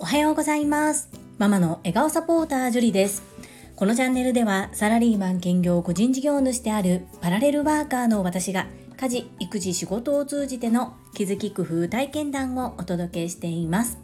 おはようございます。ママの笑顔サポータージュリです。このチャンネルではサラリーマン兼業個人事業主であるパラレルワーカーの私が家事育児仕事を通じての気づき工夫体験談をお届けしています。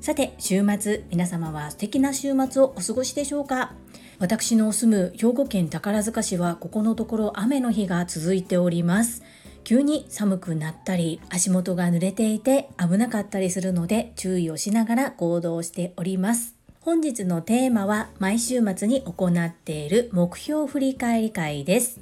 さて週末皆様は素敵な週末をお過ごしでしょうか？私の住む兵庫県宝塚市はここのところ雨の日が続いております。急に寒くなったり足元が濡れていて危なかったりするので注意をしながら行動しております。本日のテーマは毎週末に行っている目標振り返り会です。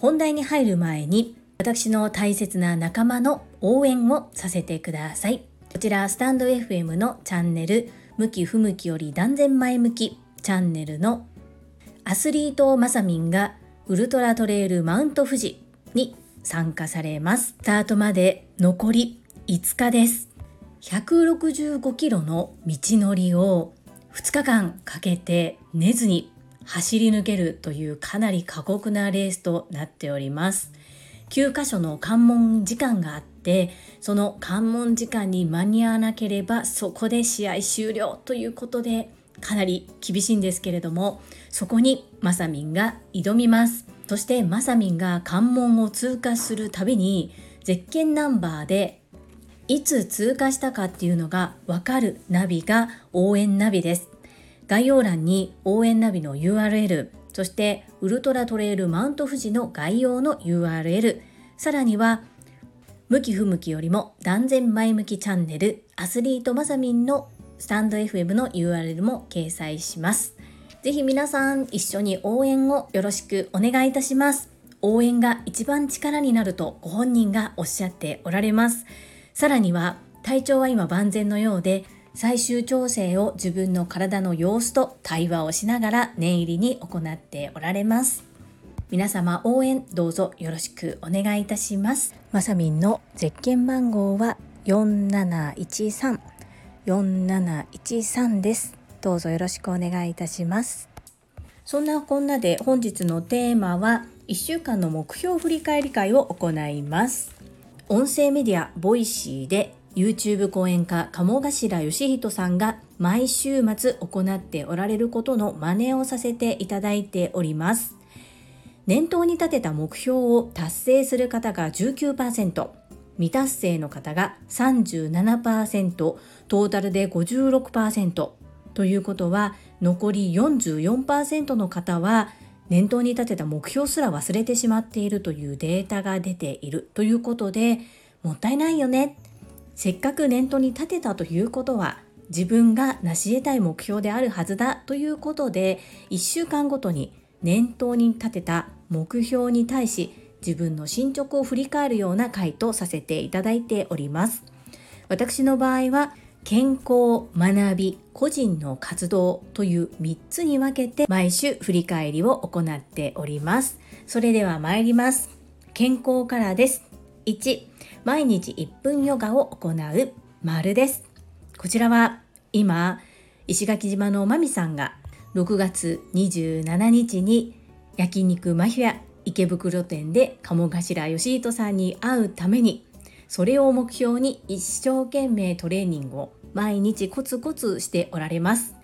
本題に入る前に私の大切な仲間の応援をさせてください。こちらスタンド FM のチャンネル向き不向きより断然前向きチャンネルのアスリートマサミンがウルトラトレイルマウント富士に参加されます。スタートまで残り5日です。165キロの道のりを2日間かけて寝ずに走り抜けるというかなり過酷なレースとなっております。9箇所の関門時間があってその関門時間に間に合わなければそこで試合終了ということでかなり厳しいんですけれどもそこにマサミンが挑みますそしてまさみんが関門を通過するたびにゼッケンナンバーでいつ通過したかっていうのがわかるナビが応援ナビです。概要欄に応援ナビの URL、そしてウルトラトレイルマウント富士の概要の URL、さらには向き不向きよりも断然前向きチャンネルアスリートまさみんのスタンド FM の URL も掲載します。ぜひ皆さん一緒に応援をよろしくお願いいたします。応援が一番力になるとご本人がおっしゃっておられます。さらには体調は今万全のようで最終調整を自分の体の様子と対話をしながら念入りに行っておられます。皆様応援どうぞよろしくお願いいたします。まさみんのゼッケン番号は4713 4713です。どうぞよろしくお願いいたします。そんなこんなで本日のテーマは1週間の目標振り返り会を行います。音声メディア Voicy で YouTube 講演家鴨頭義人さんが毎週末行っておられることの真似をさせていただいております。年頭に立てた目標を達成する方が19%未達成の方が37%。トータルで56%ということは残り44%の方は念頭に立てた目標すら忘れてしまっているというデータが出ているということでもったいないよね。せっかく念頭に立てたということは自分が成し得たい目標であるはずだということで1週間ごとに念頭に立てた目標に対し自分の進捗を振り返るような回答させていただいております。私の場合は健康、学び、個人の活動という3つに分けて毎週振り返りを行っております。それでは参ります。健康からです。1、毎日1分ヨガを行う丸です。こちらは今、石垣島のまみさんが6月27日に焼肉マフィア池袋店で鴨頭義人さんに会うためにそれを目標に一生懸命トレーニングを毎日コツコツしておられます。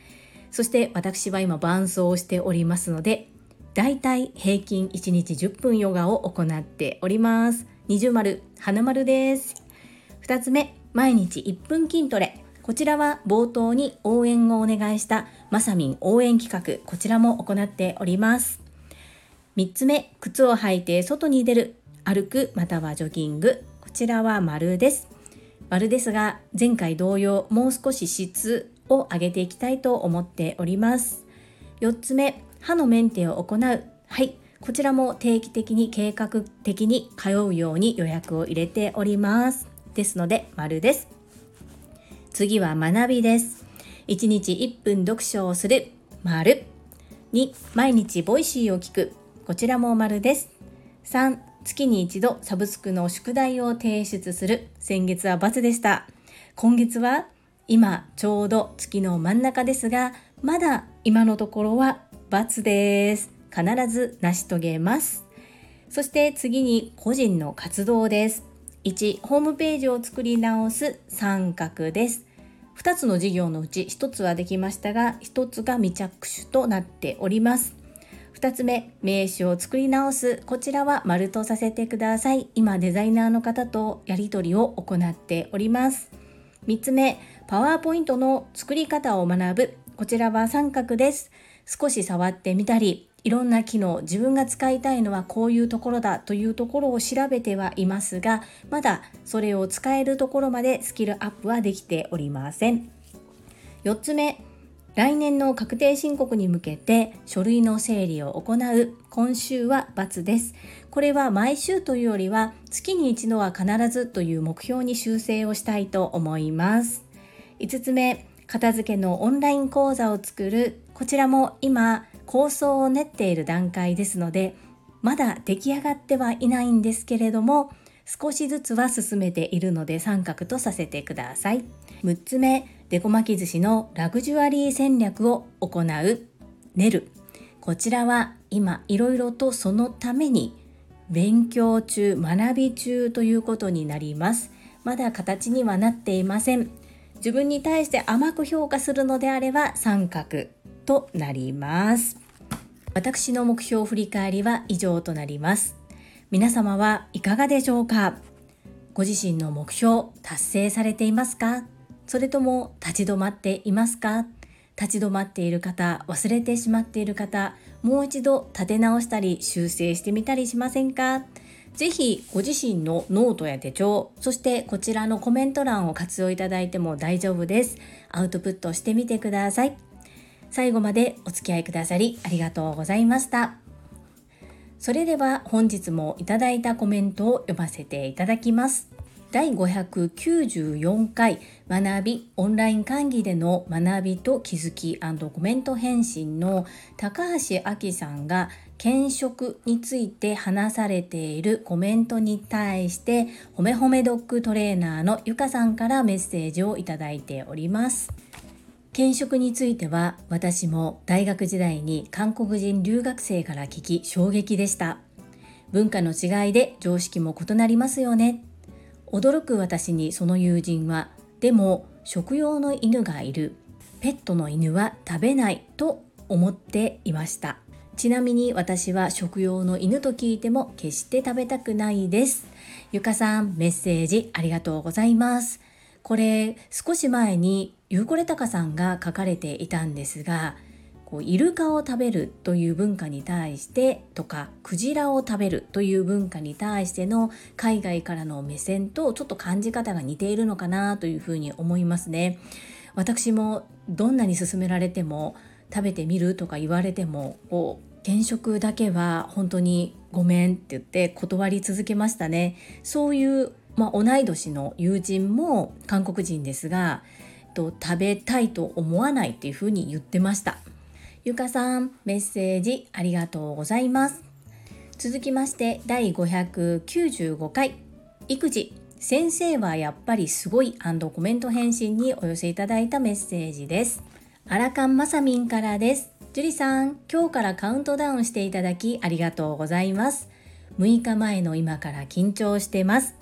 そして私は今伴走をしておりますので、だいたい平均1日10分ヨガを行っております。二重丸、花丸です。2つ目、毎日1分筋トレ。こちらは冒頭に応援をお願いしたまさみん応援企画、こちらも行っております。3つ目、靴を履いて外に出る。歩くまたはジョギング。ちらは丸です。丸ですが、前回同様、もう少し質を上げていきたいと思っております。4つ目、歯のメンテを行う。はい。こちらも定期的に計画的に通うように予約を入れております。ですので、丸です。次は学びです。1日1分読書をする。丸。2、毎日 Voicy を聞く。こちらも丸です。3、月に一度サブスクの宿題を提出する。先月は×でした。今月は今ちょうど月の真ん中ですが、まだ今のところは×です。必ず成し遂げます。そして次に個人の活動です。1ホームページを作り直す三角です2つの事業のうち1つはできましたが1つが未着手となっております2つ目名刺を作り直す。こちらは丸とさせてください。今デザイナーの方とやり取りを行っております。3つ目パワーポイントの作り方を学ぶ。こちらは三角です。少し触ってみたりいろんな機能自分が使いたいのはこういうところだというところを調べてはいますがまだそれを使えるところまでスキルアップはできておりません。4つ目来年の確定申告に向けて書類の整理を行う今週は×です。これは毎週というよりは月に一度は必ずという目標に修正をしたいと思います。5つ目、片付けのオンライン講座を作る。こちらも今構想を練っている段階ですので、まだ出来上がってはいないんですけれども、少しずつは進めているので三角とさせてください。6つ目、デコ巻き寿司のラグジュアリー戦略を行う、練る。こちらは今いろいろとそのために勉強中、学び中ということになります。まだ形にはなっていません。自分に対して甘く評価するのであれば三角となります。私の目標振り返りは以上となります。皆様はいかがでしょうか？ご自身の目標達成されていますか？それとも立ち止まっていますか？立ち止まっている方、忘れてしまっている方、もう一度立て直したり修正してみたりしませんか？ぜひご自身のノートや手帳、そしてこちらのコメント欄を活用いただいても大丈夫です。アウトプットしてみてください。最後までお付き合いくださりありがとうございました。それでは本日もいただいたコメントを読ませていただきます。第594回学びオンライン会議での学びと気づきコメント返信の高橋明さんが兼職について話されているコメントに対してほめほめドッグトレーナーのゆかさんからメッセージをいただいております。兼職については私も大学時代に韓国人留学生から聞き衝撃でした。文化の違いで常識も異なりますよね。驚く私にその友人はでも食用の犬がいる。ペットの犬は食べないと思っていました。ちなみに私は食用の犬と聞いても決して食べたくないです。ゆかさんメッセージありがとうございます。これ少し前にゆうこれたかさんが書かれていたんですがこうイルカを食べるという文化に対してとかクジラを食べるという文化に対しての海外からの目線とちょっと感じ方が似ているのかなというふうに思いますね。私もどんなに勧められても食べてみるとか言われてもこう転職だけは本当にごめんって言って断り続けましたね。そういう、まあ、同い年の友人も韓国人ですがえっと食べたいと思わないっていうふうに言ってました。ゆかさん、メッセージありがとうございます。続きまして第595回育児先生はやっぱりすごいコメント返信にお寄せいただいたメッセージです。アラカンマサミンからです。ジュリさん、今日からカウントダウンしていただきありがとうございます。6日前の今から緊張してます。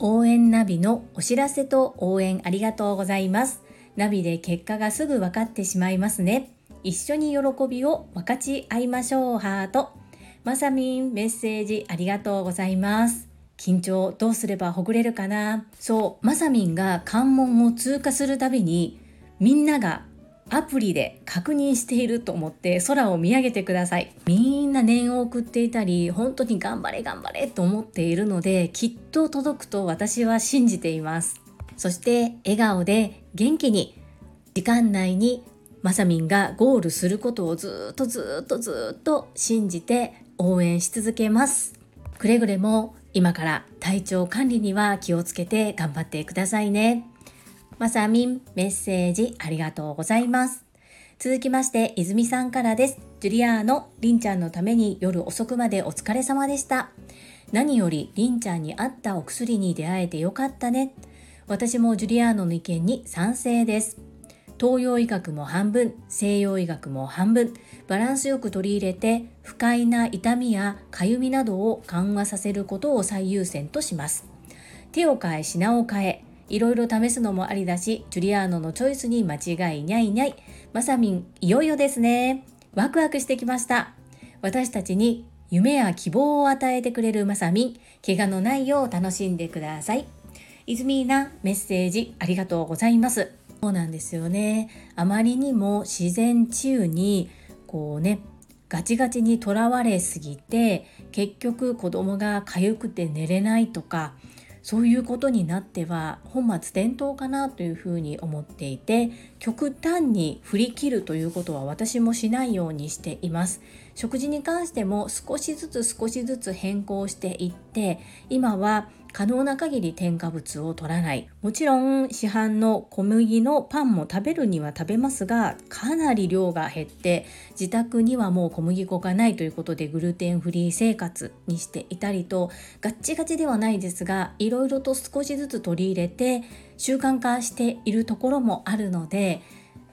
応援ナビのお知らせと応援ありがとうございます。ナビで結果がすぐ分かってしまいますね。一緒に喜びを分かち合いましょうハート。まさみんメッセージありがとうございます。緊張どうすればほぐれるかな？そうまさみんが関門を通過するたびにみんながアプリで確認していると思って空を見上げてください。みんな念を送っていたり本当に頑張れ頑張れと思っているのできっと届くと私は信じています。そして笑顔で元気に時間内にまさみんがゴールすることをずっとずっとずっと信じて応援し続けます。くれぐれも今から体調管理には気をつけて頑張ってくださいね。まさみんメッセージありがとうございます。続きまして泉さんからです。ジュリアーノ、りんちゃんのために夜遅くまでお疲れ様でした。何よりりんちゃんに合ったお薬に出会えてよかったね。私もジュリアーノの意見に賛成です。東洋医学も半分西洋医学も半分バランスよく取り入れて不快な痛みやかゆみなどを緩和させることを最優先とします。手を変え品を変えいろいろ試すのもありだしジュリアーノのチョイスに間違いにゃいにゃい。まさみんいよいよですね。ワクワクしてきました。私たちに夢や希望を与えてくれるまさみん。怪我のないよう楽しんでください。イズミーナメッセージありがとうございます。そうなんですよね。あまりにも自然治癒にこうねガチガチにとらわれすぎて結局子供が痒くて寝れないとかそういうことになっては本末転倒かなというふうに思っていて極端に振り切るということは私もしないようにしています。食事に関しても少しずつ少しずつ変更していって今は可能な限り添加物を取らない。もちろん市販の小麦のパンも食べるには食べますがかなり量が減って自宅にはもう小麦粉がないということでグルテンフリー生活にしていたりとガッチガチではないですがいろいろと少しずつ取り入れて習慣化しているところもあるので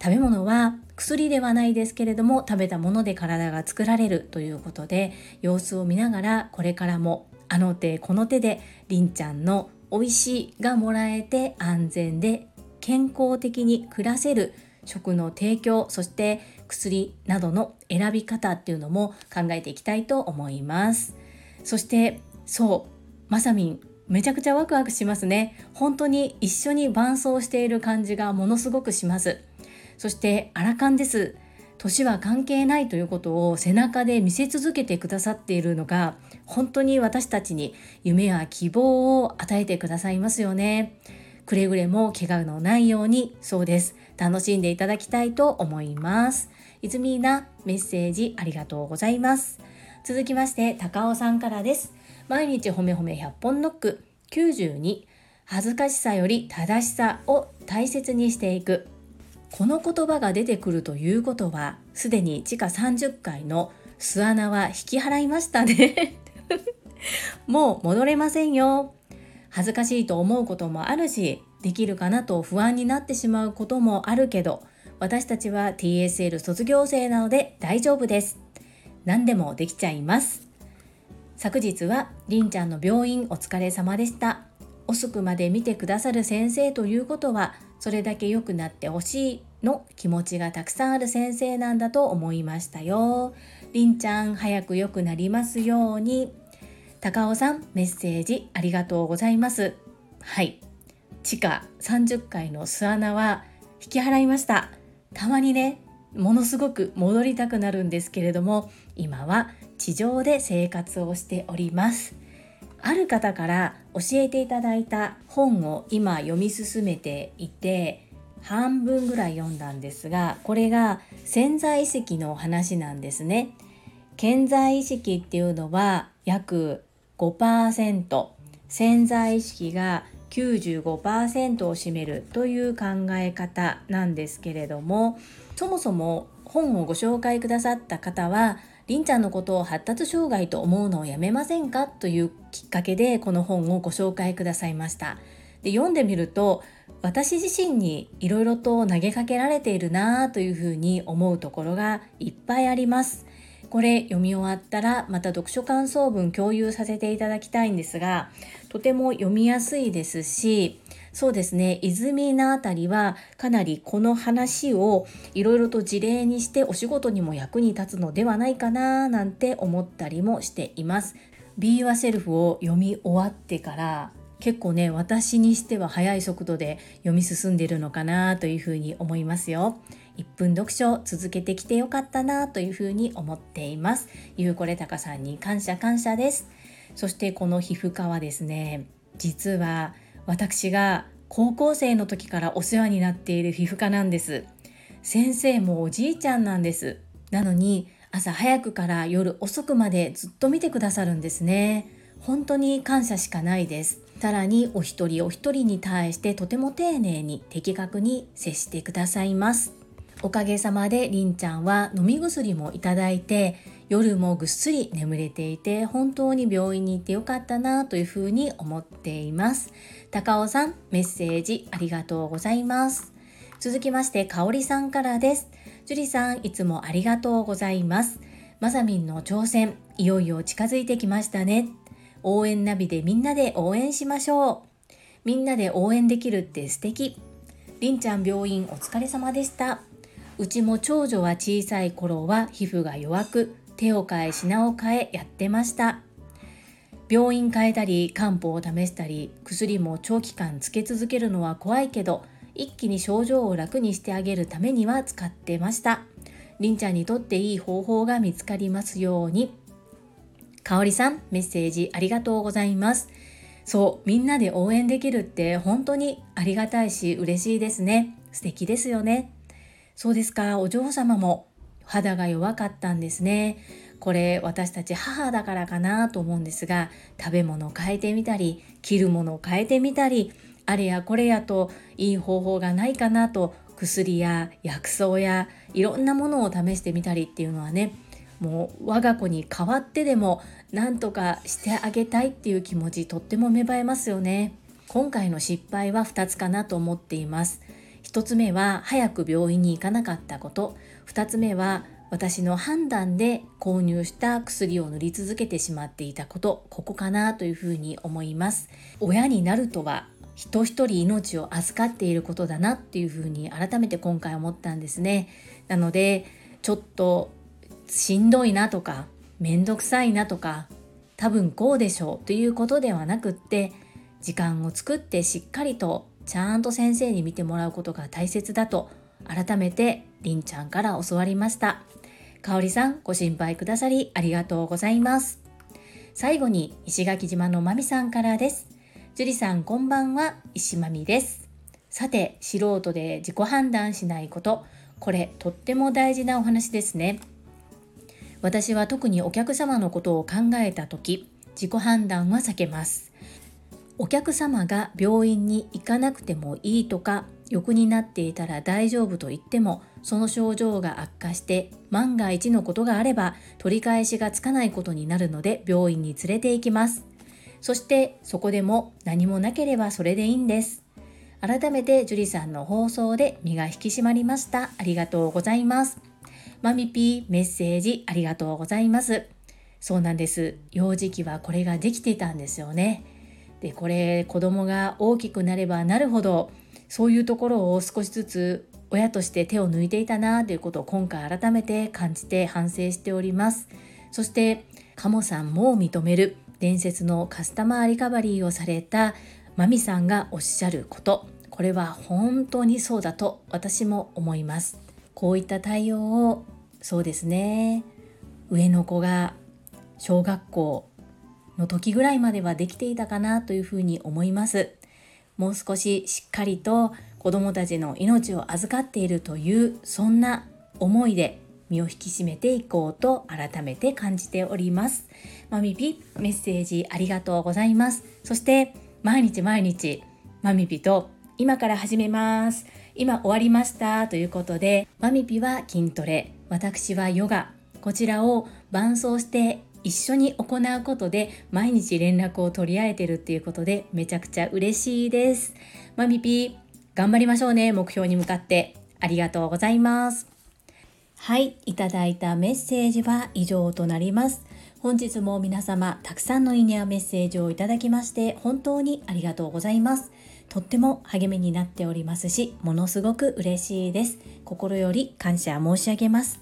食べ物は薬ではないですけれども食べたもので体が作られるということで様子を見ながらこれからもあの手この手でりんちゃんの美味しいがもらえて安全で健康的に暮らせる食の提供そして薬などの選び方っていうのも考えていきたいと思います。そしてそうまさみんめちゃくちゃワクワクしますね。本当に一緒に伴走している感じがものすごくします。そしてアラカンです年は関係ないということを背中で見せ続けてくださっているのが本当に私たちに夢や希望を与えてくださいますよね。くれぐれも怪我のないようにそうです楽しんでいただきたいと思います。いずみーなメッセージありがとうございます。続きまして高尾さんからです。毎日ほめほめ100本ノック92恥ずかしさより正しさを大切にしていくこの言葉が出てくるということはすでに地下30階の巣穴は引き払いましたね。もう戻れませんよ。恥ずかしいと思うこともあるしできるかなと不安になってしまうこともあるけど私たちは TSL 卒業生なので大丈夫です。何でもできちゃいます。昨日はりんちゃんの病院お疲れ様でした。遅くまで見てくださる先生ということはそれだけ良くなってほしいの気持ちがたくさんある先生なんだと思いましたよ。りんちゃん早く良くなりますように。高尾さんメッセージありがとうございます。はい。地下30階の巣穴は引き払いました。たまにね、ものすごく戻りたくなるんですけれども、今は地上で生活をしております。ある方から教えていただいた本を今読み進めていて半分ぐらい読んだんですがこれが潜在意識の話なんですね。潜在意識っていうのは約5%潜在意識が95%を占めるという考え方なんですけれどもそもそも本をご紹介くださった方はりんちゃんのことを発達障害と思うのをやめませんかというきっかけでこの本をご紹介くださいました。で読んでみると私自身にいろいろと投げかけられているなというふうに思うところがいっぱいあります。これ読み終わったらまた読書感想文共有させていただきたいんですがとても読みやすいですしそうですね泉のあたりはかなりこの話をいろいろと事例にしてお仕事にも役に立つのではないかななんて思ったりもしています。Be Yourself を読み終わってから結構ね私にしては速い速度で読み進んでるのかなというふうに思いますよ。1分読書続けてきてよかったなというふうに思っています。ゆうこれたかさんに感謝感謝です。そしてこの皮膚科はですね実は私が高校生の時からお世話になっている皮膚科なんです。先生もおじいちゃんなんです。なのに朝早くから夜遅くまでずっと見てくださるんですね。本当に感謝しかないです。さらにお一人お一人に対してとても丁寧に的確に接してくださいます。おかげさまでりんちゃんは飲み薬もいただいて夜もぐっすり眠れていて本当に病院に行ってよかったなというふうに思っています。高尾さんメッセージありがとうございます。続きましてかおりさんからです。樹里さんいつもありがとうございます。まさみんの挑戦いよいよ近づいてきましたね。応援ナビでみんなで応援しましょう。みんなで応援できるって素敵。りんちゃん病院お疲れ様でした。うちも長女は小さい頃は皮膚が弱く手を変え品を変えやってました。病院変えたり漢方を試したり薬も長期間つけ続けるのは怖いけど一気に症状を楽にしてあげるためには使ってました。りんちゃんにとっていい方法が見つかりますように。かおりさんメッセージありがとうございます。そうみんなで応援できるって本当にありがたいし嬉しいですね。素敵ですよね。そうですか。お嬢様も肌が弱かったんですね。これ私たち母だからかなと思うんですが食べ物を変えてみたり着るものを変えてみたりあれやこれやといい方法がないかなと薬や薬草やいろんなものを試してみたりっていうのはねもう我が子に代わってでも何とかしてあげたいっていう気持ちとっても芽生えますよね。今回の失敗は2つかなと思っています。1つ目は早く病院に行かなかったこと。2つ目は私の判断で購入した薬を塗り続けてしまっていたこと。ここかなというふうに思います。親になるとは人一人命を預かっていることだなっていうふうに改めて今回思ったんですね。なのでちょっとしんどいなとかめんどくさいなとか多分こうでしょうということではなくって時間を作ってしっかりとちゃんと先生に見てもらうことが大切だと改めてりんちゃんから教わりました。かおりさんご心配くださりありがとうございます。最後に石垣島のまみさんからです。樹里さんこんばんは。石まみです。さて素人で自己判断しないこと。これとっても大事なお話ですね。私は特にお客様のことを考えた時自己判断は避けます。お客様が病院に行かなくてもいいとか欲になっていたら大丈夫と言ってもその症状が悪化して万が一のことがあれば取り返しがつかないことになるので病院に連れて行きます。そしてそこでも何もなければそれでいいんです。改めて樹里さんの放送で身が引き締まりました。ありがとうございます。マミピーメッセージありがとうございます。そうなんです。幼児期はこれができていたんですよね。でこれ子供が大きくなればなるほどそういうところを少しずつ親として手を抜いていたなということを今回改めて感じて反省しております。そしてカモさんも認める伝説のカスタマーリカバリーをされたマミさんがおっしゃること。これは本当にそうだと私も思います。こういった対応をそうですね上の子が小学校の時ぐらいまではできていたかなというふうに思います。もう少ししっかりと子どもたちの命を預かっているというそんな思いで身を引き締めていこうと改めて感じております。マミピメッセージありがとうございます。そして毎日毎日マミピと今から始めます。今終わりましたということでマミピは筋トレ。私はヨガ。こちらを伴走して一緒に行うことで毎日連絡を取り合えてるっていうことでめちゃくちゃ嬉しいです。マミピー、頑張りましょうね。目標に向かって。ありがとうございます。はい、いただいたメッセージは以上となります。本日も皆様たくさんのいいねやメッセージをいただきまして本当にありがとうございます。とっても励みになっておりますし、ものすごく嬉しいです。心より感謝申し上げます。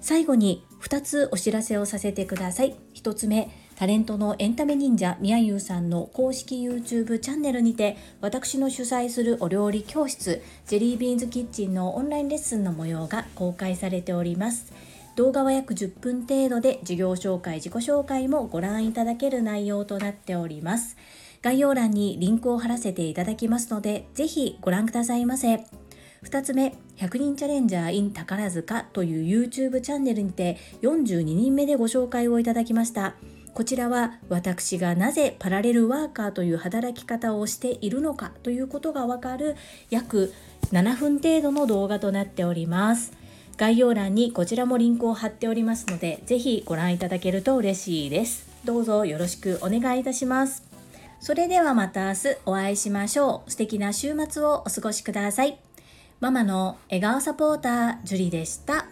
最後に2つお知らせをさせてください。1つ目、タレントのエンタメ忍者みやゆうさんの公式 YouTube チャンネルにて私の主催するお料理教室ジェリービーンズキッチンのオンラインレッスンの模様が公開されております。動画は約10分程度で授業紹介自己紹介もご覧いただける内容となっております。概要欄にリンクを貼らせていただきますのでぜひご覧くださいませ。2つ目100人チャレンジャー in 宝塚という YouTube チャンネルにて42人目でご紹介をいただきました。こちらは私がなぜパラレルワーカーという働き方をしているのかということがわかる約7分程度の動画となっております。概要欄にこちらもリンクを貼っておりますのでぜひご覧いただけると嬉しいです。どうぞよろしくお願いいたします。それではまた明日お会いしましょう。素敵な週末をお過ごしください。ママの笑顔サポーター、ジュリでした。